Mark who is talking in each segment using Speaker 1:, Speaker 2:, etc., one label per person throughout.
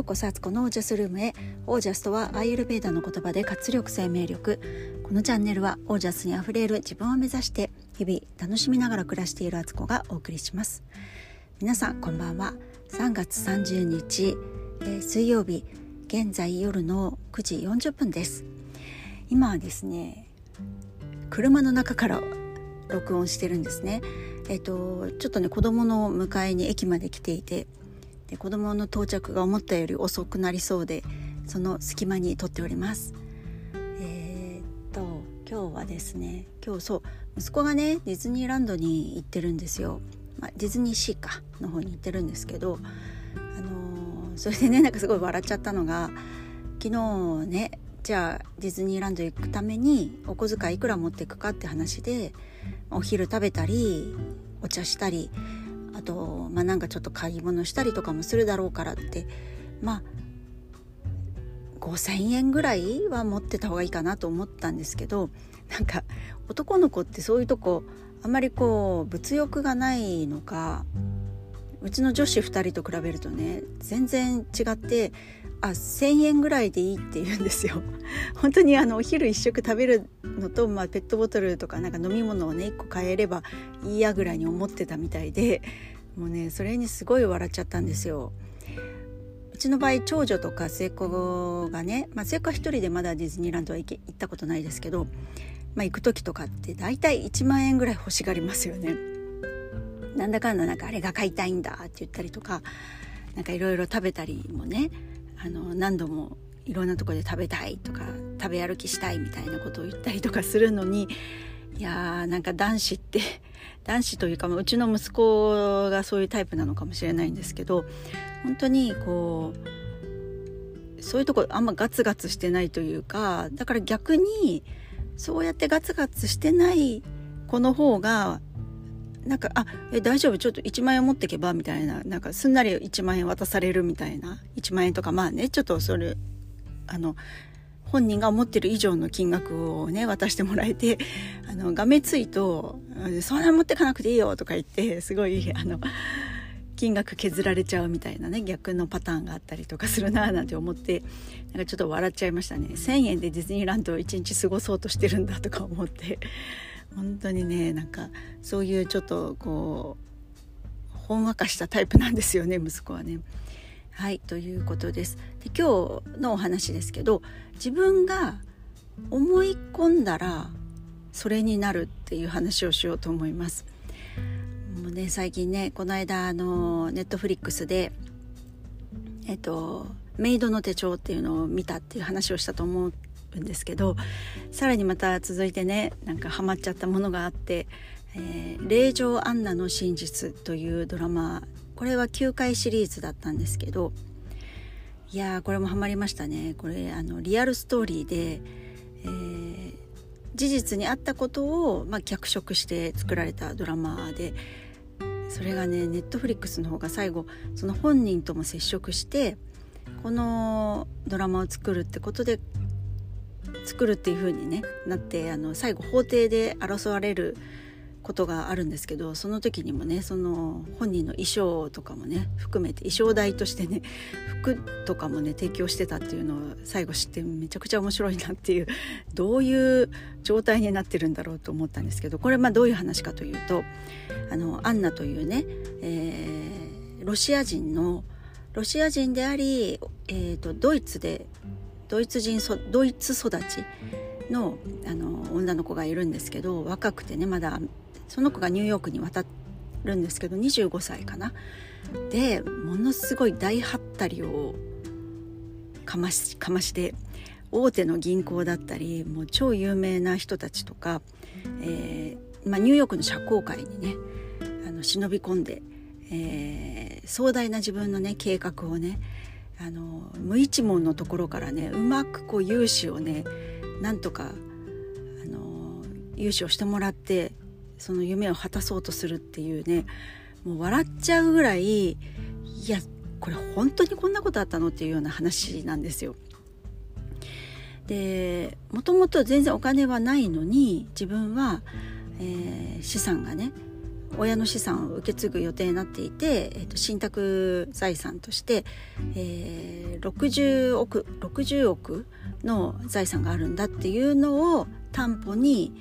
Speaker 1: ようこそアツコのオージャスルームへ。オージャスとはアイルベーダの言葉で活力生命力。このチャンネルはオージャスにあふれる自分を目指して日々楽しみながら暮らしているアツコがお送りします。皆さんこんばんは。3月30日、えー、水曜日現在夜の9時40分です。今はですね車の中から録音してるんですね。えっ、ー、とちょっとね子供の迎えに駅まで来ていてで子供の到着が思ったより遅くなりそうでその隙間に撮っております。えー、っと今日はですね今日そう息子がねディズニーランドに行ってるんですよ、まあ、ディズニーシーかの方に行ってるんですけどあのー、それでねなんかすごい笑っちゃったのが昨日ねじゃあディズニーランド行くためにお小遣いいくら持っていくかって話でお昼食べたりお茶したりあとまあなんかちょっと買い物したりとかもするだろうからってまあ5,000円ぐらいは持ってた方がいいかなと思ったんですけどなんか男の子ってそういうとこあんまりこう物欲がないのかうちの女子2人と比べるとね全然違ってあ1,000円ぐらいでいいって言うんですよ。本当にあのお昼一食食べるのと、まあ、ペットボトルとかなんか飲み物をね1個買えればいいやぐらいに思ってたみたいでもうねそれにすごい笑っちゃったんですよ。うちの場合長女とか末っ子がね、まあ、末っ子は一人でまだディズニーランドは行ったことないですけど、まあ、行く時とかって大体1万円ぐらい欲しがりますよね。なんだかんだなんかあれが買いたいんだって言ったりとかなんかいろいろ食べたりもねあの何度もいろんなとこで食べたいとか食べ歩きしたいみたいなことを言ったりとかするのにいやーなんか男子って 男子というかうちの息子がそういうタイプなのかもしれないんですけど本当にこうそういうとこあんまガツガツしてないというかだから逆にそうやってガツガツしてない子の方がなんか「あえ大丈夫？ちょっと1万円持ってけば」みたいな。なんかすんなり1万円渡されるみたいな。1万円とかまあねちょっとそれあの本人が思ってる以上の金額をね渡してもらえてあのがめついと「そんな持ってかなくていいよ」とか言ってすごいあの金額削られちゃうみたいなね逆のパターンがあったりとかするななんて思ってなんかちょっと笑っちゃいましたね。1,000円でディズニーランドを1日過ごそうとしてるんだとか思って。本当にねなんかそういうちょっとこうほんわかしたタイプなんですよね息子はね。はいということです。で今日のお話ですけど自分が思い込んだらそれになるっていう話をしようと思います。もうね最近ねこの間あのネットフリックスでえっとメイドの手帳っていうのを見たっていう話をしたと思うんですけどさらにまた続いてねなんかハマっちゃったものがあって「えー、霊場アンナの真実」というドラマこれは9回シリーズだったんですけどいやーこれもハマりましたね。これあのリアルストーリーで、えー、事実にあったことを、まあ、脚色して作られたドラマでそれがねネットフリックスの方が最後その本人とも接触してこのドラマを作るってことで作るっていう風にねなってあの最後法廷で争われることがあるんですけどその時にもねその本人の衣装とかもね含めて衣装代としてね服とかもね提供してたっていうのを最後知ってめちゃくちゃ面白いなっていうどういう状態になってるんだろうと思ったんですけどこれまあどういう話かというとあのアンナというね、えー、ロシア人のロシア人であり、えーとドイツでドイツ人ドイツ育ちのあの女の子がいるんですけど若くてねまだその子がニューヨークに渡るんですけど25歳かな。でものすごい大はったりをかましかまして大手の銀行だったりもう超有名な人たちとか、えーまあ、ニューヨークの社交界にねあの忍び込んで、えー、壮大な自分のね計画をねあの無一文のところからねうまくこう融資をねなんとかあの融資をしてもらってその夢を果たそうとするっていうねもう笑っちゃうぐらいいやこれ本当にこんなことあったのっていうような話なんですよ。でもともと全然お金はないのに自分は、えー、資産がね親の資産を受け継ぐ予定になっていて、えーと、信託財産として、えー、60億60億の財産があるんだっていうのを担保に、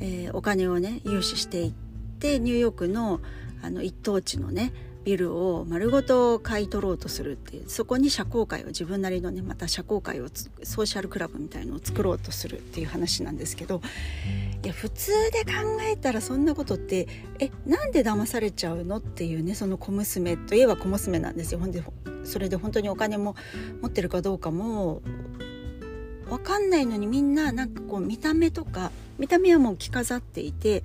Speaker 1: えー、お金をね融資していってニューヨークのあの一等地のねビルを丸ごと買い取ろうとするっていうそこに社交界を自分なりのねまた社交界をソーシャルクラブみたいのを作ろうとするっていう話なんですけどいや普通で考えたらそんなことってえなんで騙されちゃうのっていうねその小娘といえば小娘なんですよ。ほんでそれで本当にお金も持ってるかどうかも分かんないのにみんななんかこう見た目とか見た目はもう着飾っていて、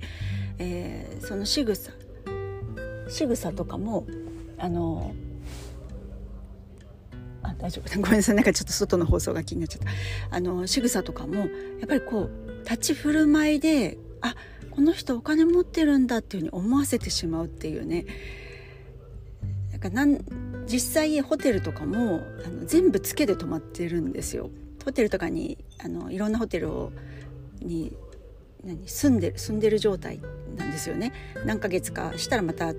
Speaker 1: えー、その仕草仕草とかもあのあ大丈夫。ごめんなさい。なんかちょっと外の放送が気になっちゃった。あの仕草とかもやっぱりこう立ち振る舞いであこの人お金持ってるんだっていうふうに思わせてしまうっていうねなんかなん実際ホテルとかもあの全部つけで泊まってるんですよ。ホテルとかにあのいろんなホテルをに何住んでる住んでる状態なんですよね何ヶ月かしたらまた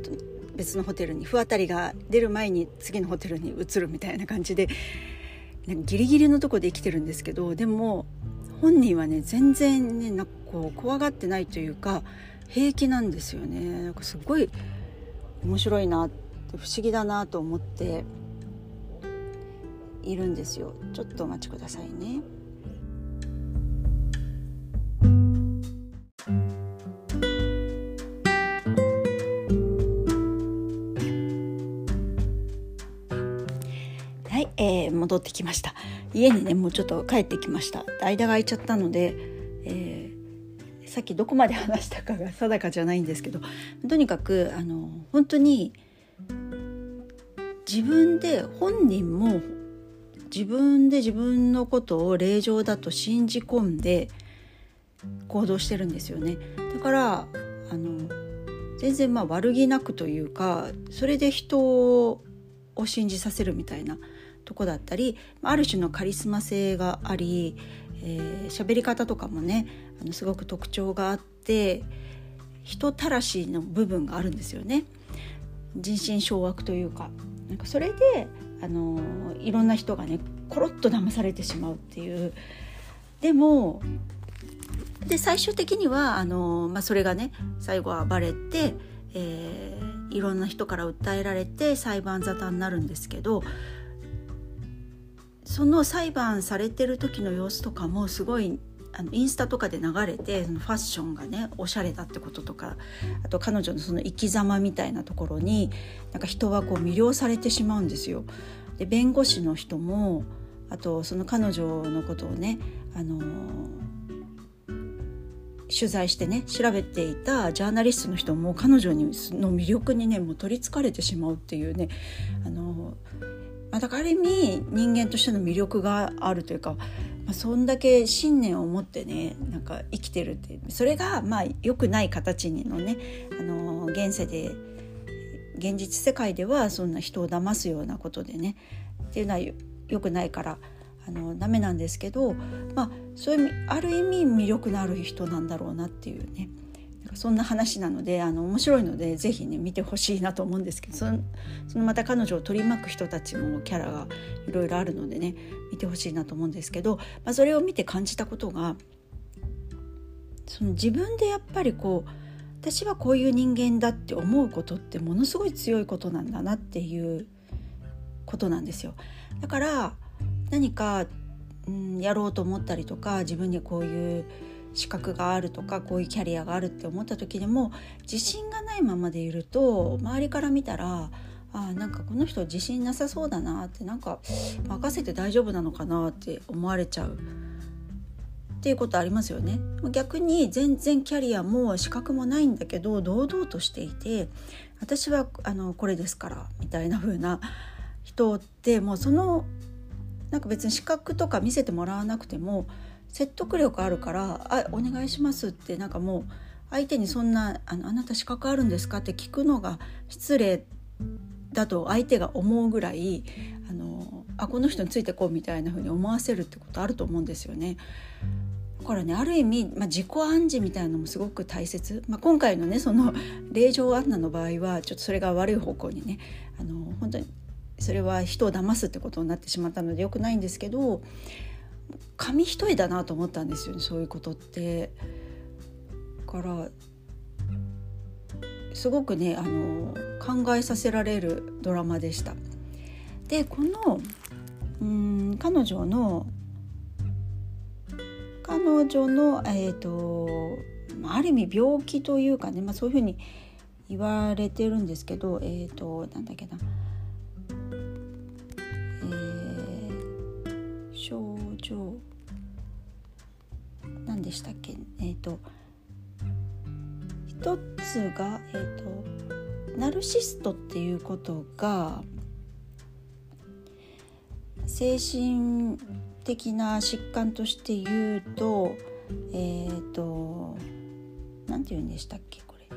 Speaker 1: 別のホテルに不当たりが出る前に次のホテルに移るみたいな感じでギリギリのとこで生きてるんですけどでも本人はね全然ねなんかこう怖がってないというか平気なんですよねなんかすごい面白いなって不思議だなと思っているんですよちょっとお待ちくださいね。戻ってきました。家にねもうちょっと帰ってきました。間が空いちゃったので、えー、さっきどこまで話したかが定かじゃないんですけどとにかくあの本当に自分で本人も自分で自分のことを令状だと信じ込んで行動してるんですよね。だからあの全然まあ悪気なくというかそれで人を信じさせるみたいな。とこだったりある種のカリスマ性がありえー、喋り方とかもねあのすごく特徴があって人たらしの部分があるんですよね。人心掌握というか。なんかそれであのいろんな人がねコロッと騙されてしまうっていう。でもで最終的にはあの、まあ、それがね最後はバレて、えー、いろんな人から訴えられて裁判沙汰になるんですけどその裁判されてる時の様子とかもすごいあのインスタとかで流れてそのファッションがねおしゃれだってこととかあと彼女のその生き様みたいなところになんか人はこう魅了されてしまうんですよ。で弁護士の人もあとその彼女のことをね、あの取材してね調べていたジャーナリストの人も彼女にの魅力にねもう取りつかれてしまうっていうね、あのまあ、だから意味人間としての魅力があるというか、まあ、そんだけ信念を持ってねなんか生きてるってそれがまあ良くない形のねあの現世で現実世界ではそんな人を騙すようなことでねっていうのは良くないからあのダメなんですけど、まあ、そういうある意味魅力のある人なんだろうなっていうね。そんな話なのであの面白いので是非ね見てほしいなと思うんですけどそのそのまた彼女を取り巻く人たちもキャラがいろいろあるのでね見てほしいなと思うんですけど、まあ、それを見て感じたことがその自分でやっぱりこう私はこういう人間だって思うことってものすごい強いことなんだなっていうことなんですよ。だから何か、うん、やろうと思ったりとか自分にこういう資格があるとかこういうキャリアがあるって思った時でも自信がないままでいると周りから見たらあなんかこの人自信なさそうだなってなんか任せて大丈夫なのかなって思われちゃう。っていうことありますよね。逆に全然キャリアも資格もないんだけど堂々としていて私はあのこれですからみたいな風な人ってもうそのなんか別に資格とか見せてもらわなくても説得力あるから「あお願いします」ってなんかもう相手にそんなあの「あなた資格あるんですか?」って聞くのが失礼だと相手が思うぐらいあのあこの人についてこうみたいな風に思わせるってことあると思うんですよね。からねある意味、まあ、自己暗示みたいなのもすごく大切、まあ、今回のねその令状アンナの場合はちょっとそれが悪い方向にねあの本当にそれは人を騙すってことになってしまったのでよくないんですけど紙一重だなと思ったんですよねそういうことって。からすごくねあの考えさせられるドラマでした。でこのうん彼女の彼女の、えーと、ある意味病気というかね、まあ、そういうふうに言われてるんですけどえっ、ー、となんだっけな、症状何でしたっけ？えっ、ー、と一つが、えーと、ナルシストっていうことが精神的な疾患として言うとえっ、ー、と何て言うんでしたっけ？これ。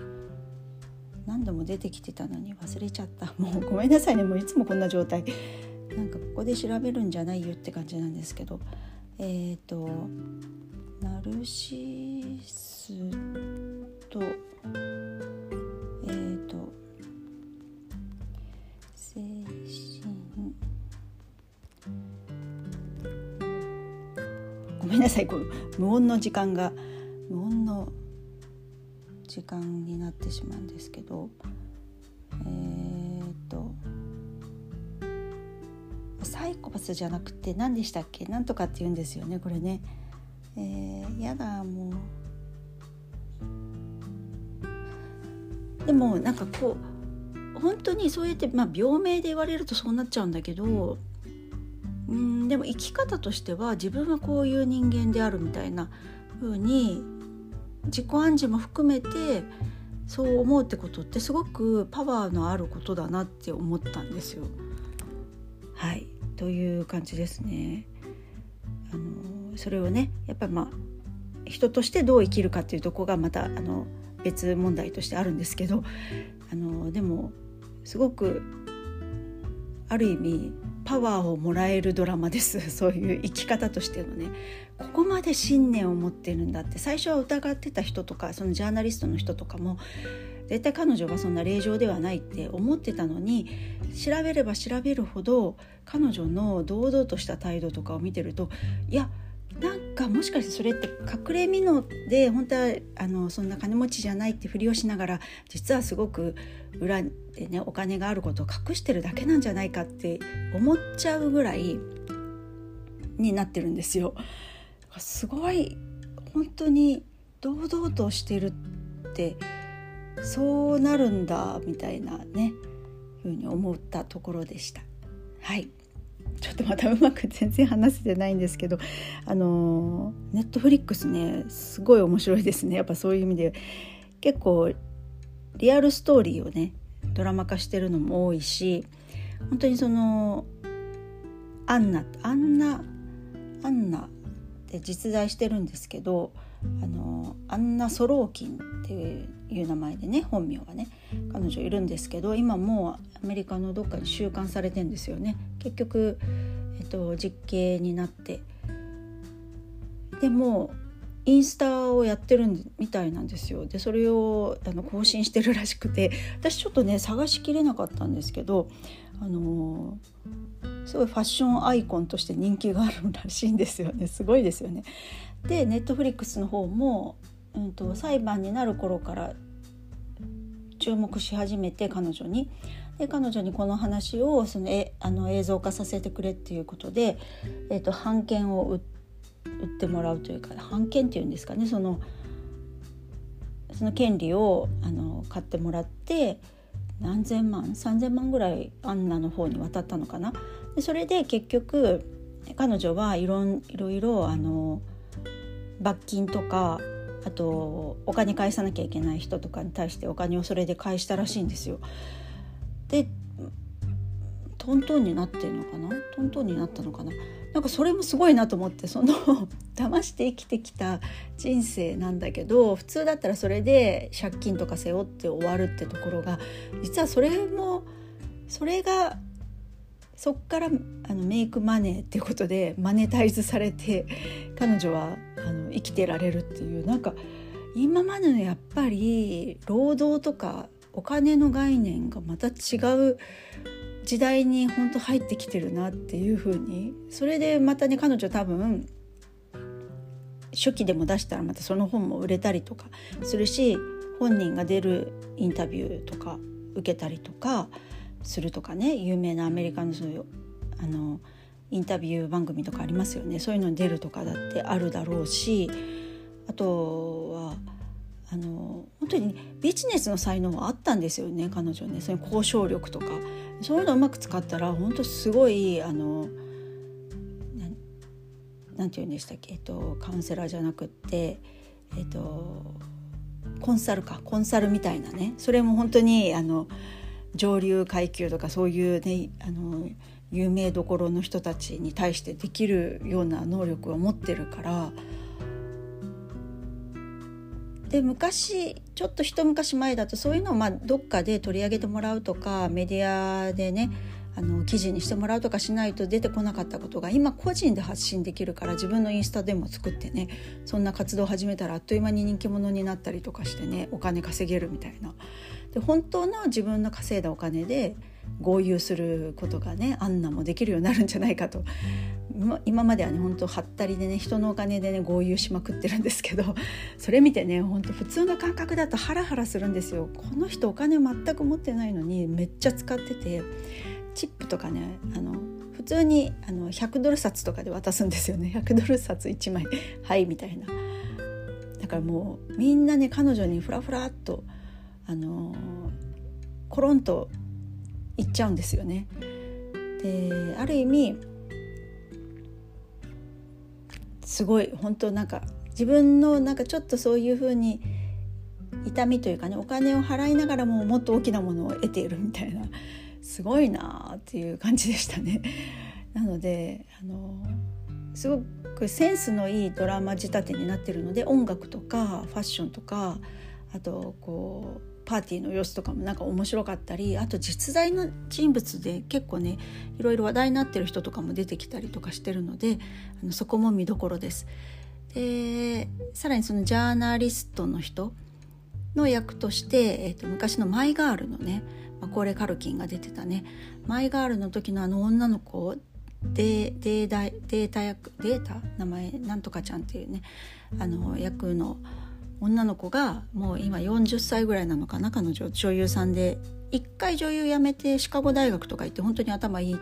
Speaker 1: 何度も出てきてたのに忘れちゃった。もうごめんなさいね。もういつもこんな状態。なんかここで調べるんじゃないよって感じなんですけどえっ、ー、とナルシストえっ、ー、と精神。ごめんなさいこう無音の時間が無音の時間になってしまうんですけどえっ、サイコパスじゃなくて何でしたっけ？何とかって言うんですよねこれね。えー、やだもうでもなんかこう本当にそうやって、まあ、病名で言われるとそうなっちゃうんだけどうんでも生き方としては自分はこういう人間であるみたいな風に自己暗示も含めてそう思うってことってすごくパワーのあることだなって思ったんですよ。はいという感じですね。あのそれをねやっぱりまあ人としてどう生きるかっていうとこがまたあの別問題としてあるんですけどあのでもすごくある意味パワーをもらえるドラマです そういう生き方としてのねここまで信念を持ってるんだって最初は疑ってた人とかそのジャーナリストの人とかも絶対彼女がそんな令状ではないって思ってたのに調べれば調べるほど彼女の堂々とした態度とかを見てるといやなんかもしかしてそれって隠れみので本当はあのそんな金持ちじゃないってふりをしながら実はすごく裏でねお金があることを隠してるだけなんじゃないかって思っちゃうぐらいになってるんですよ。すごい本当に堂々としてるってそうなるんだみたいなねふうに思ったところでした。はい。ちょっとまたうまく全然話せてないんですけどあのネットフリックスねすごい面白いですね。やっぱそういう意味で。結構リアルストーリーをねドラマ化してるのも多いし本当にそのアンナアンナアンナって実在してるんですけどあのアンナ・ソローキンっていういう名前でね本名がね彼女いるんですけど今もうアメリカのどっかに収監されてんですよね。結局、えっと、実刑になって。でもインスタをやってるみたいなんですよ。でそれをあの更新してるらしくて。私ちょっとね探しきれなかったんですけどあのすごいファッションアイコンとして人気があるらしいんですよね。すごいですよね。でネットフリックスの方も、うんと、裁判になる頃から注目し始めて彼女に。で彼女にこの話をそのえあの映像化させてくれっていうことで、えーと、版権を売ってもらうというか版権っていうんですかねそのその権利をあの買ってもらって何千万3,000万ぐらいアンナの方に渡ったのかな。でそれで結局彼女はいろいろいろあの罰金とかあとお金返さなきゃいけない人とかに対してお金をそれで返したらしいんですよ。でトントンになってんのかな？トントンになったのかな？なんかそれもすごいなと思ってその 騙して生きてきた人生なんだけど普通だったらそれで借金とか背負って終わるってところが実はそれもそれがそっからあのメイクマネーっていうことでマネタイズされて彼女はあの生きてられるっていうなんか今までのやっぱり労働とかお金の概念がまた違う時代に本当入ってきてるなっていう風にそれでまたね彼女多分初期でも出したらまたその本も売れたりとかするし本人が出るインタビューとか受けたりとかするとかね有名なアメリカのそういうあのインタビュー番組とかありますよね。そういうのに出るとかだってあるだろうしあとはあの本当にビジネスの才能はあったんですよね彼女ね。その交渉力とか。そういうのをうまく使ったら本当すごいあのなんて言うんでしたっけ、えっと、カウンセラーじゃなくって、えっと、コンサルか。コンサルみたいなね。それも本当にあの上流階級とかそういうねあの有名どころの人たちに対してできるような能力を持ってるからで昔ちょっと一昔前だとそういうのをまあどっかで取り上げてもらうとかメディアでねあの記事にしてもらうとかしないと出てこなかったことが今個人で発信できるから自分のインスタでも作ってねそんな活動を始めたらあっという間に人気者になったりとかしてねお金稼げるみたいな。で本当の自分の稼いだお金で合流することがねあんなもできるようになるんじゃないかと。今まではね本当はったりでね人のお金でね合流しまくってるんですけどそれ見てね本当普通の感覚だとハラハラするんですよ。この人お金全く持ってないのにめっちゃ使っててチップとかねあの普通にあの100ドル札とかで渡すんですよね。100ドル札1枚。はいみたいな。だからもうみんなね彼女にフラフラっとあのコロンといっちゃうんですよね。である意味すごい本当なんか自分のなんかちょっとそういうふうに痛みというかねお金を払いながらももっと大きなものを得ているみたいなすごいなっていう感じでしたね。なのであのすごくセンスのいいドラマ仕立てになってるので音楽とかファッションとかあとこうパーティーの様子とかもなんか面白かったりあと実在の人物で結構ねいろいろ話題になってる人とかも出てきたりとかしてるのであのそこも見どころです。でさらにそのジャーナリストの人の役として、えーと昔のマイガールのねマコーレ・カルキンが出てたね。マイガールの時のあの女の子デデータデータ役データ？名前なんとかちゃんっていうねあの役の女の子がもう今40歳ぐらいなのかな彼女。女優さんで。一回女優辞めてシカゴ大学とか行って本当に頭いい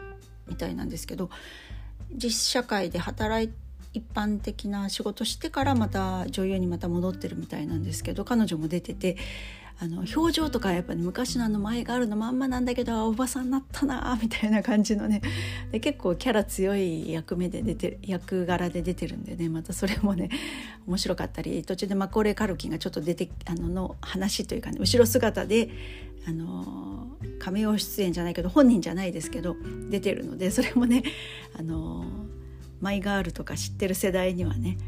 Speaker 1: みたいなんですけど実社会で働い一般的な仕事してからまた女優にまた戻ってるみたいなんですけど彼女も出ててあの表情とかやっぱり昔のあの前があるのまんまなんだけどおばさんになったなみたいな感じのね。で結構キャラ強い役目で出て役柄で出てるんでねまたそれもね。面白かったり途中でマコーレー・カルキンがちょっと出てあのの話というかね後ろ姿であの亀尾出演じゃないけど本人じゃないですけど出てるのでそれもねあのマイガールとか知ってる世代にはね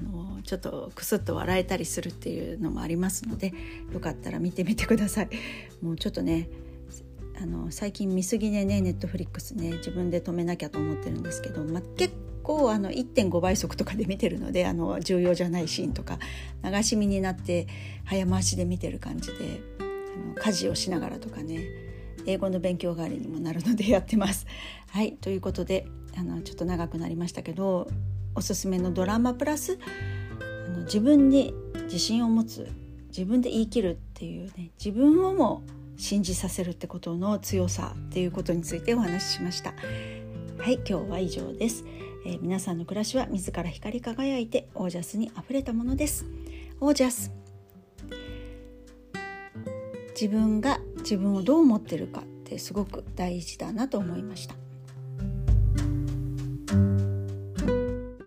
Speaker 1: あのちょっとクスッと笑えたりするっていうのもありますのでよかったら見てみてください。もうちょっとねあの最近見過ぎでねネットフリックスね自分で止めなきゃと思ってるんですけど、ま、結構あの1.5倍速とかで見てるのであの重要じゃないシーンとか流し見になって早回しで見てる感じであの家事をしながらとかね英語の勉強代わりにもなるのでやってます。はいということであのちょっと長くなりましたけどおすすめのドラマプラスあの自分に自信を持つ自分で言い切るっていうね自分をも信じさせるってことの強さっていうことについてお話ししました。はい今日は以上です、えー、皆さんの暮らしは自ら光り輝いてオージャスにあふれたものです。オージャス自分が自分をどう思ってるかってすごく大事だなと思いました。